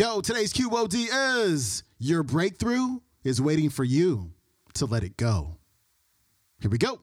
Yo, today's QOD is your breakthrough is waiting for you to let it go. Here we go.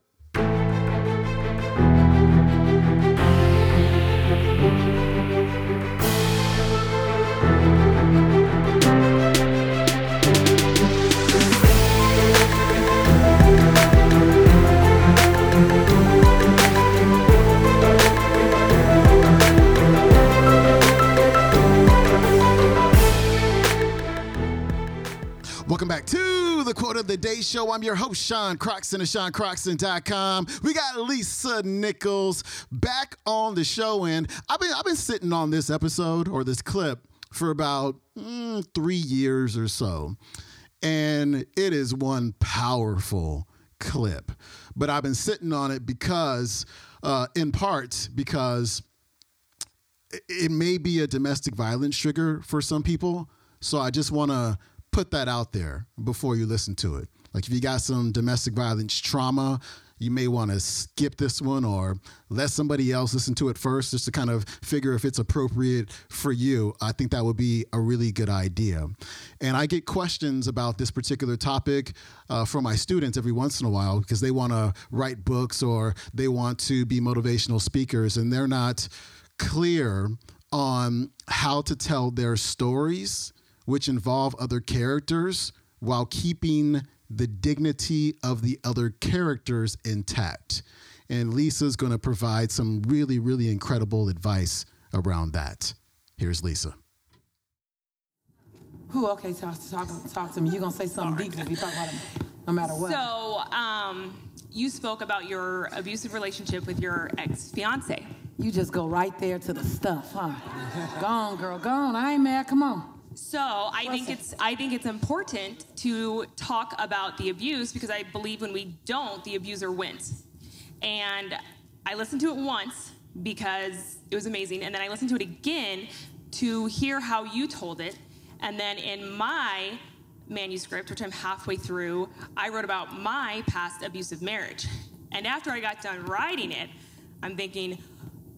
Welcome back to the Quote of the Day Show. I'm your host, Sean Croxton of SeanCroxton.com. We got Lisa Nichols back on the show, and I've been I've been sitting on this episode or this clip for about mm, three years or so, and it is one powerful clip. But I've been sitting on it because, uh, in part, because it- it may be a domestic violence trigger for some people. So I just want to put that out there before you listen to it. Like if you got some domestic violence trauma, you may want to skip this one or let somebody else listen to it first just to kind of figure if it's appropriate for you. I think that would be a really good idea. And I get questions about this particular topic uh, from my students every once in a while because they want to write books or they want to be motivational speakers and they're not clear on how to tell their stories, which involve other characters, while keeping the dignity of the other characters intact. And Lisa's going to provide some really, really incredible advice around that. Here's Lisa. Who? Okay, talk, talk, talk to me. You're gonna say something deep if you talk about him, no matter what. So, um, you spoke about your abusive relationship with your ex fiance. you just go right there to the stuff, huh? go on, girl. Go on. I ain't mad. Come on. So, I think it's I think it's important to talk about the abuse because I believe when we don't, the abuser wins. And I listened to it once because it was amazing, and then I listened to it again to hear how you told it, and then in my manuscript, which I'm halfway through, I wrote about my past abusive marriage. And after I got done writing it, I'm thinking,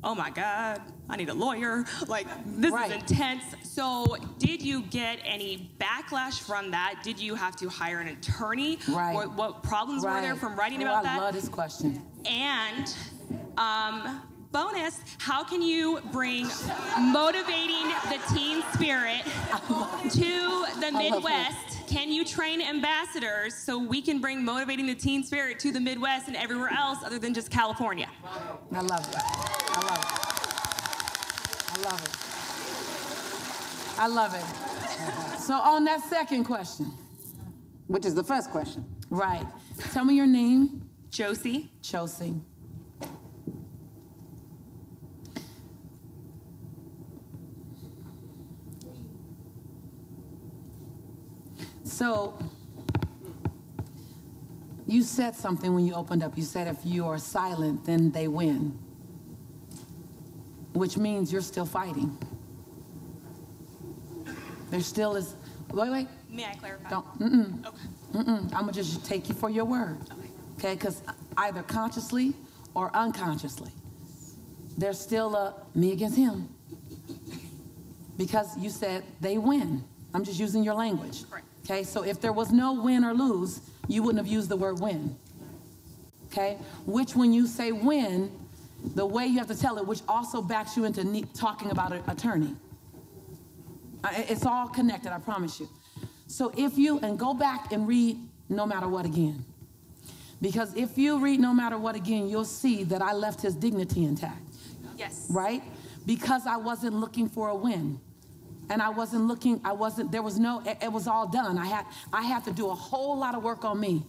oh my God, I need a lawyer. Like, this Right. is intense. So, did you get any backlash from that? Did you have to hire an attorney? Right. What, what problems were there from writing Oh, about I that? love this question. And um, bonus, how can you bring motivating the teen spirit to the Midwest? Can you train ambassadors so we can bring motivating the teen spirit to the Midwest and everywhere else other than just California? I love it. I love it. I love it. I love it. So on that second question, Which is the first question. right? Tell me your name, Josie, Chelsea. So, you said something when you opened up. You said if you are silent, then they win, which means you're still fighting. There still is. Wait, wait. may I clarify? Don't. Mm-mm. Okay. Mm-mm. I'm gonna just take you for your word. Okay, because either consciously or unconsciously, there's still a me against him. Because you said they win. I'm just using your language. Correct. Okay, so if there was no win or lose, you wouldn't have used the word win. Okay, which when you say win, the way you have to tell it, which also backs you into ne- talking about an attorney. It's all connected, I promise you. So if you, and go back and read No Matter What again. Because if you read No Matter What again, you'll see that I left his dignity intact, Yes. right? Because I wasn't looking for a win. And I wasn't looking, I wasn't, there was no, it, it was all done. I had, I had to do a whole lot of work on me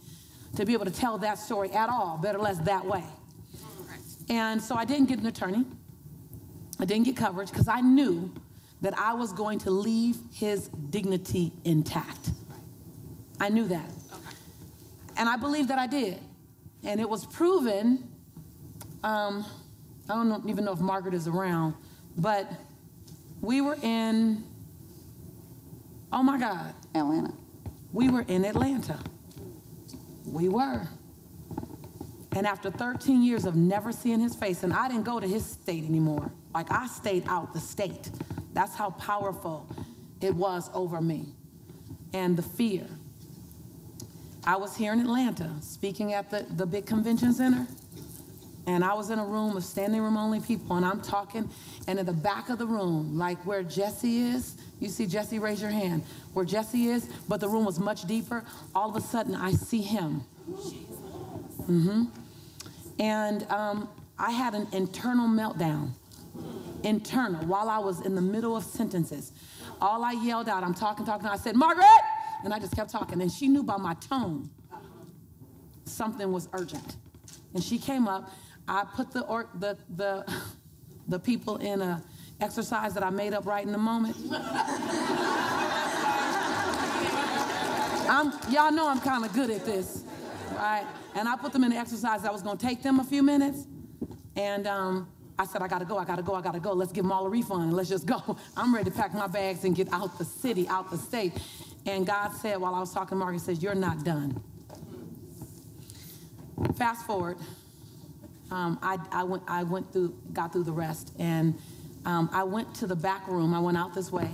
to be able to tell that story at all, better less that way. And so I didn't get an attorney. I didn't get coverage because I knew that I was going to leave his dignity intact. I knew that. And I believe that I did. And it was proven. Um, I don't even know if Margaret is around, but we were in, oh my God, Atlanta. we were in Atlanta. We were. And after 13 years of never seeing his face, and I didn't go to his state anymore. Like I stayed out the state. That's how powerful it was over me and the fear. I was here in Atlanta speaking at the, the big convention center. And I was in a room of standing room only people, and I'm talking, and in the back of the room, like where Jesse is, you see Jesse, raise your hand, where Jesse is, but the room was much deeper. All of a sudden, I see him. Mm-hmm. And um, I had an internal meltdown, internal, while I was in the middle of sentences. All I yelled out, I'm talking, talking, I said, Margaret! And I just kept talking, and she knew by my tone something was urgent. And she came up, I put the, or, the, the, the people in a exercise that I made up right in the moment. I'm, y'all know I'm kind of good at this, right? And I put them in an exercise that was going to take them a few minutes. And um, I said, I got to go, I got to go, I got to go. Let's give them all a refund and let's just go. I'm ready to pack my bags and get out the city, out the state. And God said, while I was talking, Margaret says, You're not done. Fast forward, um, I, I, went, I went through, got through the rest, and um, I went to the back room. I went out this way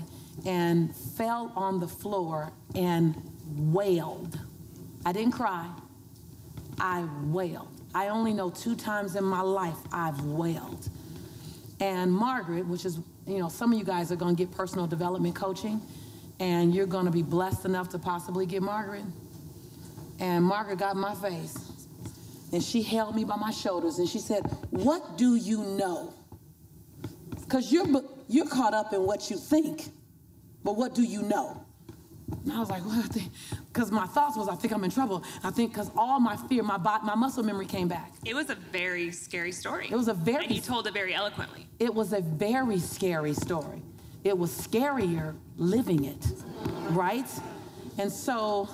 and fell on the floor and wailed. I didn't cry. I wailed. I only know two times in my life I've wailed. And Margaret, which is, you know, some of you guys are going to get personal development coaching, and you're going to be blessed enough to possibly get Margaret. And Margaret got my face, and she held me by my shoulders, and she said, What do you know? Because you're, you're caught up in what you think, but what do you know? And I was like, what? Because my thoughts was, I think I'm in trouble. I think because all my fear, my body, my muscle memory came back. It was a very scary story. It was a very. And you told it very eloquently. It was a very scary story. It was scarier living it, right? And so,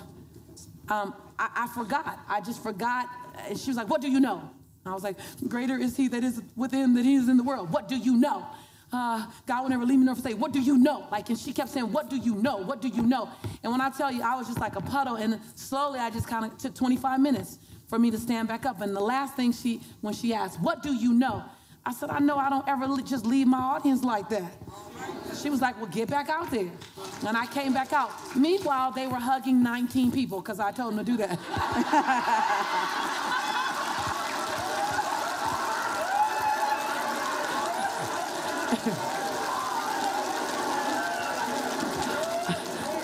um, I, I forgot. I just forgot. And she was like, "What do you know?" I was like, "Greater is He that is within than He is in the world." What do you know? uh, God will never leave me nor forsake. What do you know? Like, and she kept saying, What do you know? What do you know? And when I tell you, I was just like a puddle, and slowly I just kind of took 25 minutes for me to stand back up. And the last thing she, when she asked, What do you know? I said, I know I don't ever just leave my audience like that. She was like, Well, get back out there. And I came back out. Meanwhile, they were hugging 19 people because I told them to do that.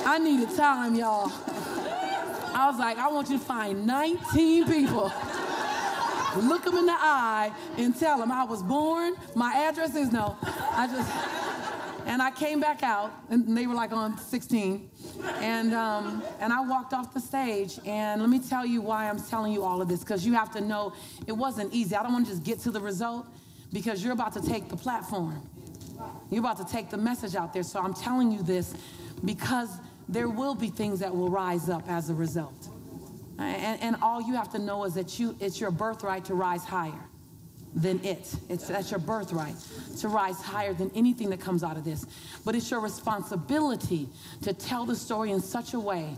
I needed time, y'all. I was like, I want you to find 19 people. Look them in the eye and tell them I was born. My address is no. I just, and I came back out, and they were like on 16. And, um, and I walked off the stage. And let me tell you why I'm telling you all of this, because you have to know it wasn't easy. I don't want to just get to the result, because you're about to take the platform. You're about to take the message out there. So I'm telling you this because there will be things that will rise up as a result. And, and all you have to know is that you, it's your birthright to rise higher than it. It's that's your birthright to rise higher than anything that comes out of this. But it's your responsibility to tell the story in such a way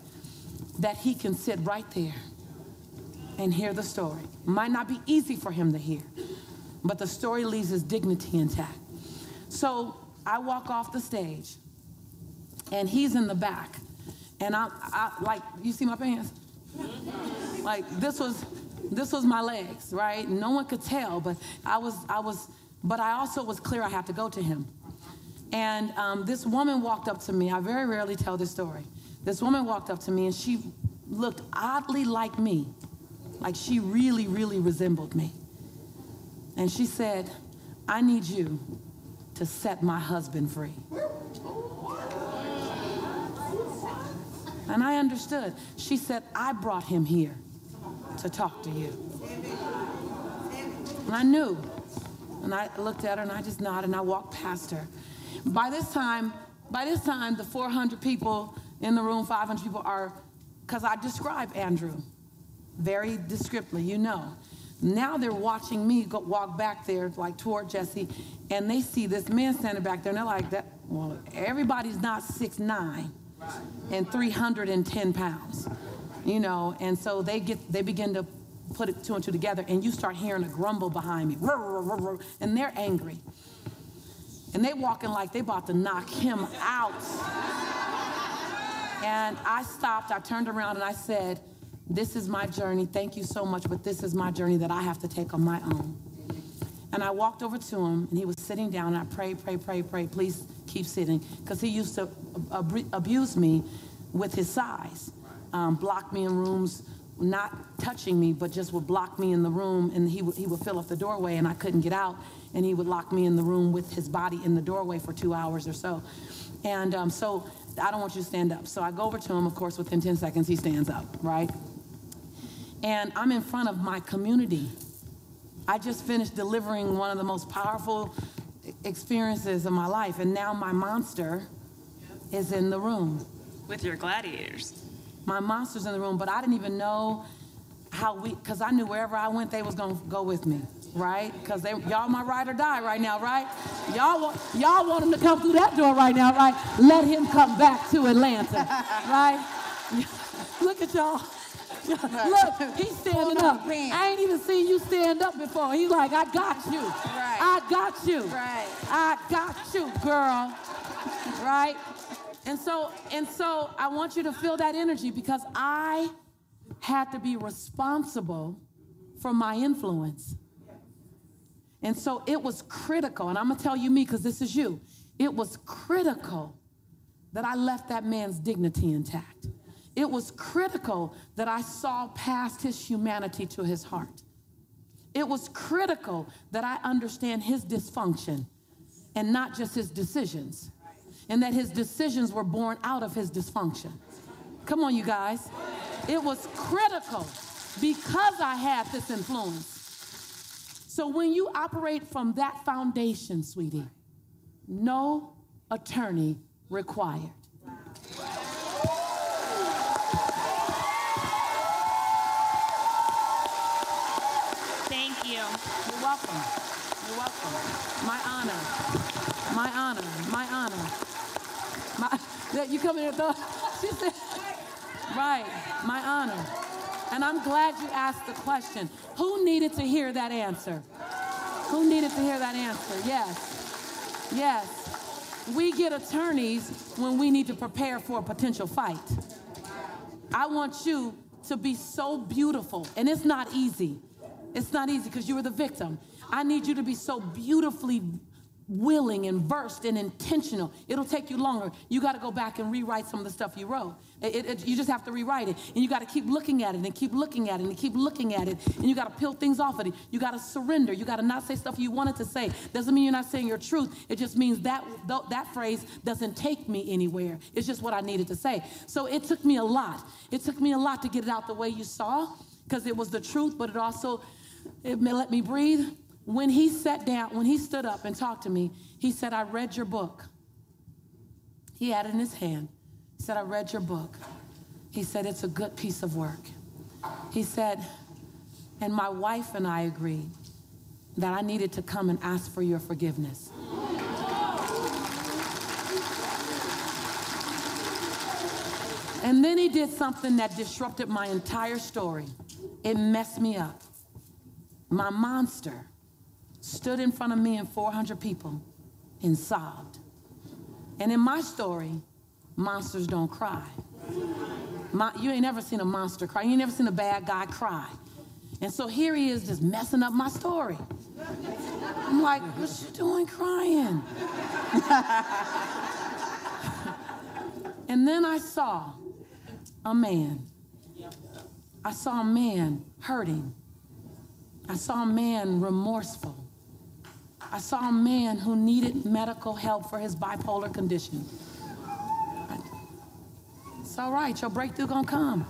that he can sit right there and hear the story. Might not be easy for him to hear, but the story leaves his dignity intact. So I walk off the stage, and he's in the back, and I, I like you see my pants, like this was this was my legs, right? No one could tell, but I was I was, but I also was clear I had to go to him. And um, this woman walked up to me. I very rarely tell this story. This woman walked up to me, and she looked oddly like me, like she really, really resembled me. And she said, "I need you to set my husband free. And I understood. She said, I brought him here to talk to you. And I knew. And I looked at her and I just nodded and I walked past her. By this time, by this time, the 400 people in the room, 500 people are, because I described Andrew very descriptively, you know. Now they're watching me go, walk back there, like toward Jesse, and they see this man standing back there, and they're like, "That well, everybody's not six nine and 310 pounds, you know." And so they get, they begin to put it two and two together, and you start hearing a grumble behind me, and they're angry, and they walking like they about to knock him out. And I stopped, I turned around and I said, This is my journey. Thank you so much, but this is my journey that I have to take on my own. And I walked over to him and he was sitting down and I prayed, pray, pray, pray, please keep sitting. Because he used to ab- abuse me with his size, um, block me in rooms, not touching me, but just would block me in the room and he would, he would fill up the doorway and I couldn't get out. And he would lock me in the room with his body in the doorway for two hours or so. And um, so I don't want you to stand up. So I go over to him, of course, within 10 seconds, he stands up, right? And I'm in front of my community. I just finished delivering one of the most powerful experiences of my life, and now my monster is in the room. With your gladiators. My monster's in the room, but I didn't even know how we, because I knew wherever I went, they was gonna go with me, right? Because they, y'all my ride or die right now, right? Y'all want, y'all want him to come through that door right now, right? Let him come back to Atlanta, right? Look at y'all. Look, he's standing up. I ain't even seen you stand up before. He's like, I got you. Right. I got you. Right. I got you, girl. Right? And so, and so I want you to feel that energy because I had to be responsible for my influence. And so it was critical, and I'm gonna tell you me because this is you. It was critical that I left that man's dignity intact. It was critical that I saw past his humanity to his heart. It was critical that I understand his dysfunction and not just his decisions, and that his decisions were born out of his dysfunction. Come on, you guys. It was critical because I had this influence. So when you operate from that foundation, sweetie, no attorney required. Thank you. You're welcome. You're welcome. My honor. My honor. My honor. My, that you come in here, thought, she said, right, my honor. And I'm glad you asked the question. Who needed to hear that answer? Who needed to hear that answer? Yes. Yes. We get attorneys when we need to prepare for a potential fight. I want you to be so beautiful, and it's not easy. It's not easy because you were the victim. I need you to be so beautifully willing and versed and intentional. It'll take you longer. You got to go back and rewrite some of the stuff you wrote. It- it- you just have to rewrite it. And you got to keep looking at it and keep looking at it and keep looking at it. And you got to peel things off of it. You got to surrender. You got to not say stuff you wanted to say. Doesn't mean you're not saying your truth. It just means that th- that phrase doesn't take me anywhere. It's just what I needed to say. So it took me a lot. It took me a lot to get it out the way you saw because it was the truth, but it also it let me breathe. When he sat down, when he stood up and talked to me, he said, I read your book. He had it in his hand. He said, I read your book. He said, it's a good piece of work. He said, and my wife and I agreed that I needed to come and ask for your forgiveness. And then he did something that disrupted my entire story. It messed me up. My monster stood in front of me and 400 people and sobbed. And in my story, monsters don't cry. Mon- you ain't never seen a monster cry. You ain't never seen a bad guy cry. And so here he is just messing up my story. I'm like, what you doing crying? and then I saw a man. I saw a man hurting. I saw a man remorseful. I saw a man who needed medical help for his bipolar condition. It's all right, your breakthrough gonna come.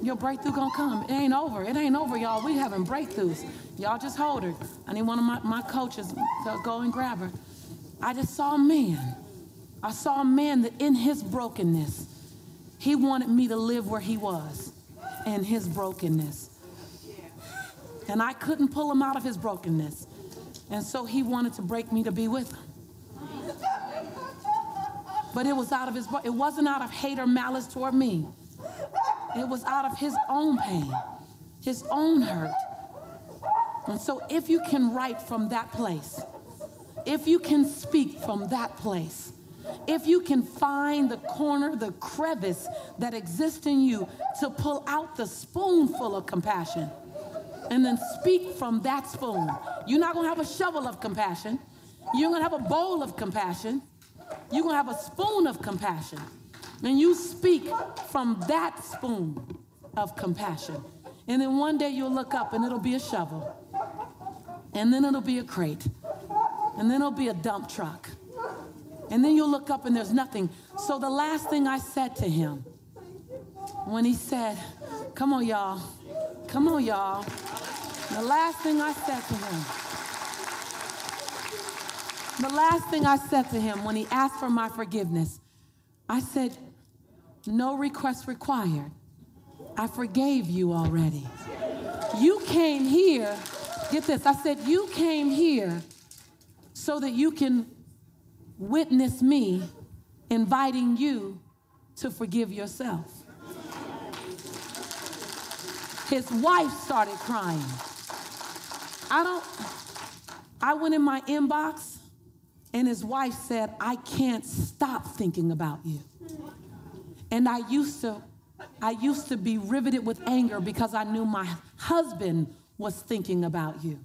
Your breakthrough gonna come. It ain't over. It ain't over, y'all. We having breakthroughs. Y'all just hold her. I need one of my, my coaches to go and grab her. I just saw a man. I saw a man that in his brokenness, he wanted me to live where he was in his brokenness. And I couldn't pull him out of his brokenness. And so he wanted to break me to be with him. But it was out of his, it wasn't out of hate or malice toward me. It was out of his own pain, his own hurt. And so if you can write from that place, if you can speak from that place, if you can find the corner, the crevice that exists in you to pull out the spoonful of compassion and then speak from that spoon. You're not gonna have a shovel of compassion, you're gonna have a bowl of compassion, you're gonna have a spoon of compassion. And you speak from that spoon of compassion. And then one day you'll look up and it'll be a shovel. And then it'll be a crate. And then it'll be a dump truck. And then you'll look up and there's nothing. So the last thing I said to him when he said, Come on, y'all. Come on, y'all. The last thing I said to him, the last thing I said to him when he asked for my forgiveness, I said, No request required. I forgave you already. You came here, get this, I said, You came here so that you can witness me inviting you to forgive yourself. His wife started crying. I don't, I went in my inbox and his wife said, I can't stop thinking about you. And I used to, I used to be riveted with anger because I knew my husband was thinking about you.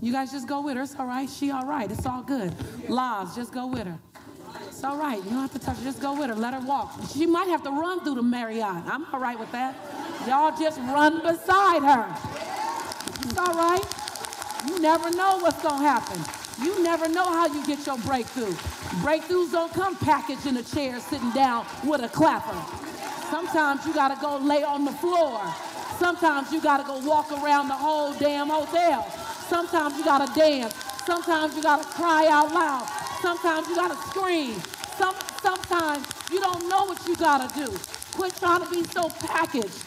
You guys just go with her. It's all right. She all right. It's all good. Laws, just go with her. It's all right. You don't have to touch her. Just go with her. Let her walk. She might have to run through the Marriott. I'm all right with that. Y'all just run beside her. It's all right. You never know what's going to happen. You never know how you get your breakthrough. Breakthroughs don't come packaged in a chair sitting down with a clapper. Sometimes you got to go lay on the floor. Sometimes you got to go walk around the whole damn hotel. Sometimes you gotta dance. Sometimes you gotta cry out loud. Sometimes you gotta scream. Some, sometimes you don't know what you gotta do. Quit trying to be so packaged.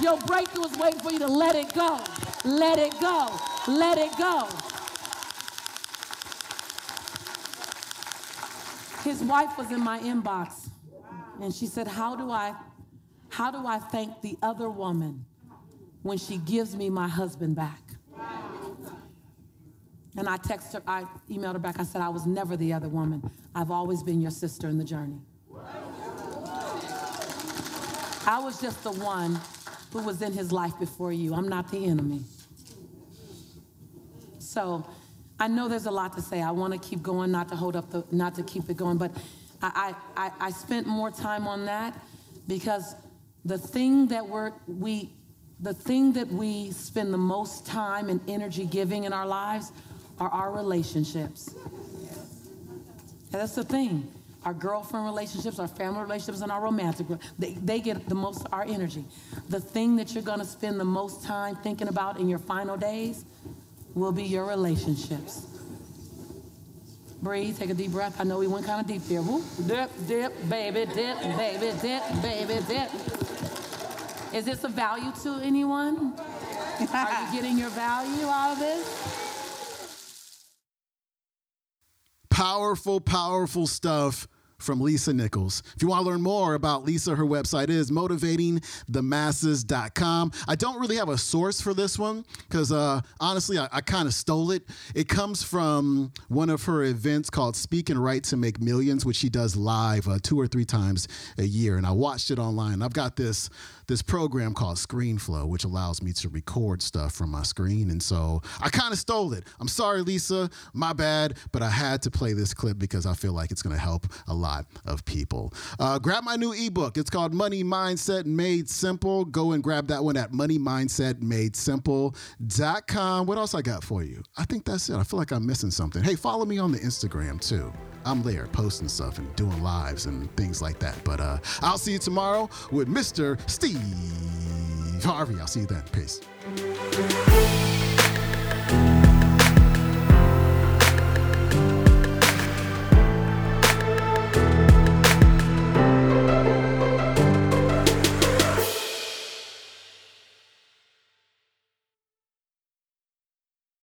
Your breakthrough is waiting for you to let it go. Let it go. Let it go. His wife was in my inbox and she said, How do I how do I thank the other woman when she gives me my husband back? And I texted her, I emailed her back. I said, I was never the other woman. I've always been your sister in the journey. I was just the one who was in his life before you. I'm not the enemy. So I know there's a lot to say. I want to keep going, not to hold up the, not to keep it going, but I, I, I spent more time on that because the thing that we're, we, the thing that we spend the most time and energy giving in our lives are our relationships. And that's the thing. Our girlfriend relationships, our family relationships, and our romantic, they, they get the most our energy. The thing that you're gonna spend the most time thinking about in your final days will be your relationships. Breathe, take a deep breath. I know we went kind of deep there. Whoop, dip, dip, baby, dip, baby, dip, baby, dip. Is this a value to anyone? Are you getting your value out of this? Powerful, powerful stuff from Lisa Nichols. If you want to learn more about Lisa, her website is motivatingthemasses.com. I don't really have a source for this one because uh, honestly, I, I kind of stole it. It comes from one of her events called Speak and Write to Make Millions, which she does live uh, two or three times a year. And I watched it online. I've got this this program called ScreenFlow, which allows me to record stuff from my screen. And so I kind of stole it. I'm sorry, Lisa, my bad, but I had to play this clip because I feel like it's going to help a lot of people. Uh, grab my new ebook. It's called Money Mindset Made Simple. Go and grab that one at moneymindsetmadesimple.com. What else I got for you? I think that's it. I feel like I'm missing something. Hey, follow me on the Instagram too. I'm there posting stuff and doing lives and things like that. But uh, I'll see you tomorrow with Mr. Steve Harvey. I'll see you then. Peace.